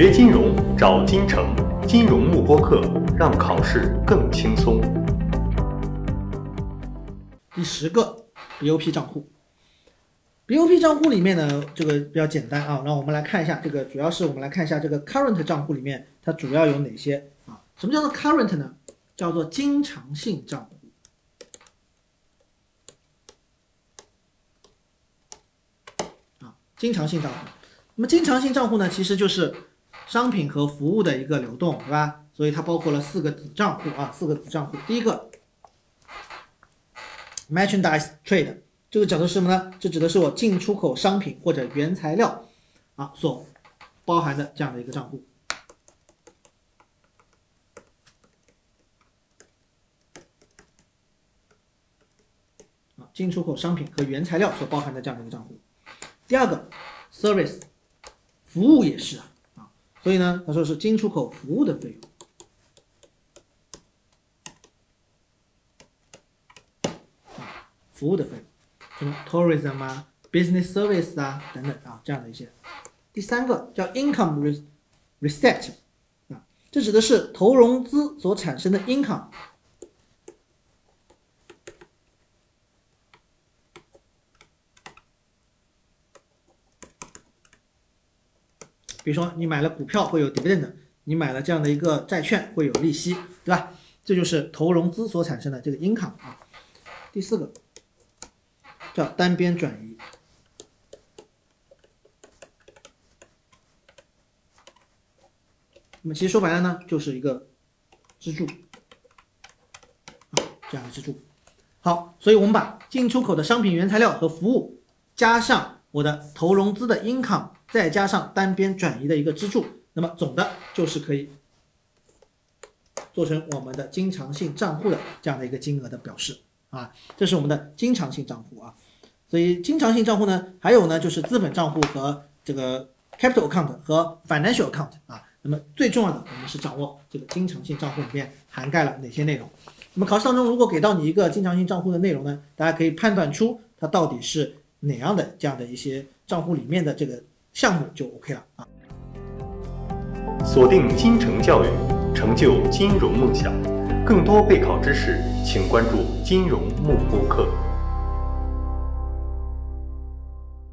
学金融找金城，金融慕播课，让考试更轻松。第十个 BOP 账户，BOP 账户里面呢，这个比较简单啊，让我们来看一下这个，主要是我们来看一下这个 current 账户里面它主要有哪些啊？什么叫做 current 呢？叫做经常性账户。经常性账户，那么经常性账户呢，其实就是商品和服务的一个流动，对吧？所以它包括了四个子账户啊，四个子账户。第一个，merchandise trade，这个讲的是什么呢？这指的是我进出口商品或者原材料啊所包含的这样的一个账户，进出口商品和原材料所包含的这样的一个账户。第二个，service，服务也是，啊，所以呢，他说是进出口服务的费用，啊，服务的费用，什么 tourism 啊，business service 啊，等等啊，这样的一些。第三个叫 income receipt，啊，这指的是投融资所产生的 income。比如说你买了股票会有 dividend，你买了这样的一个债券会有利息，对吧？这就是投融资所产生的这个 income 啊。第四个叫单边转移，那么其实说白了呢，就是一个支柱啊，这样的支柱。好，所以我们把进出口的商品原材料和服务加上我的投融资的 income。再加上单边转移的一个支柱，那么总的就是可以做成我们的经常性账户的这样的一个金额的表示啊，这是我们的经常性账户啊。所以经常性账户呢，还有呢就是资本账户和这个 capital account 和 financial account 啊。那么最重要的，我们是掌握这个经常性账户里面涵盖了哪些内容。那么考试当中如果给到你一个经常性账户的内容呢，大家可以判断出它到底是哪样的这样的一些账户里面的这个。项目就 OK 了啊！锁定金城教育，成就金融梦想。更多备考知识，请关注金融幕布课。